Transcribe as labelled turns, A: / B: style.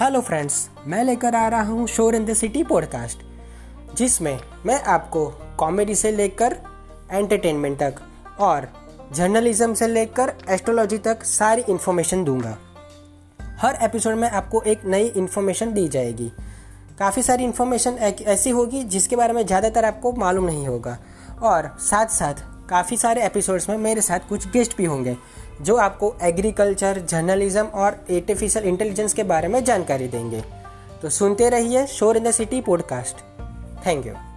A: Hello friends, मैं लेकर आ रहा हूँ शोर इन द सिटी पॉडकास्ट, जिसमें मैं आपको कॉमेडी से लेकर एंटरटेनमेंट तक और जर्नलिज्म से लेकर एस्ट्रोलॉजी तक सारी इन्फॉर्मेशन दूँगा। हर एपिसोड में आपको एक नई इन्फॉर्मेशन दी जाएगी। काफ़ी सारी इन्फॉर्मेशन ऐसी होगी जिसके बारे में ज़्यादातर आपको मालूम नहीं होगा। और साथ साथ काफ़ी सारे एपिसोड्स में मेरे साथ कुछ गेस्ट भी होंगे, जो आपको एग्रीकल्चर जर्नलिज्म और आर्टिफिशियल इंटेलिजेंस के बारे में जानकारी देंगे। तो सुनते रहिए Shor in the city podcast. Thank you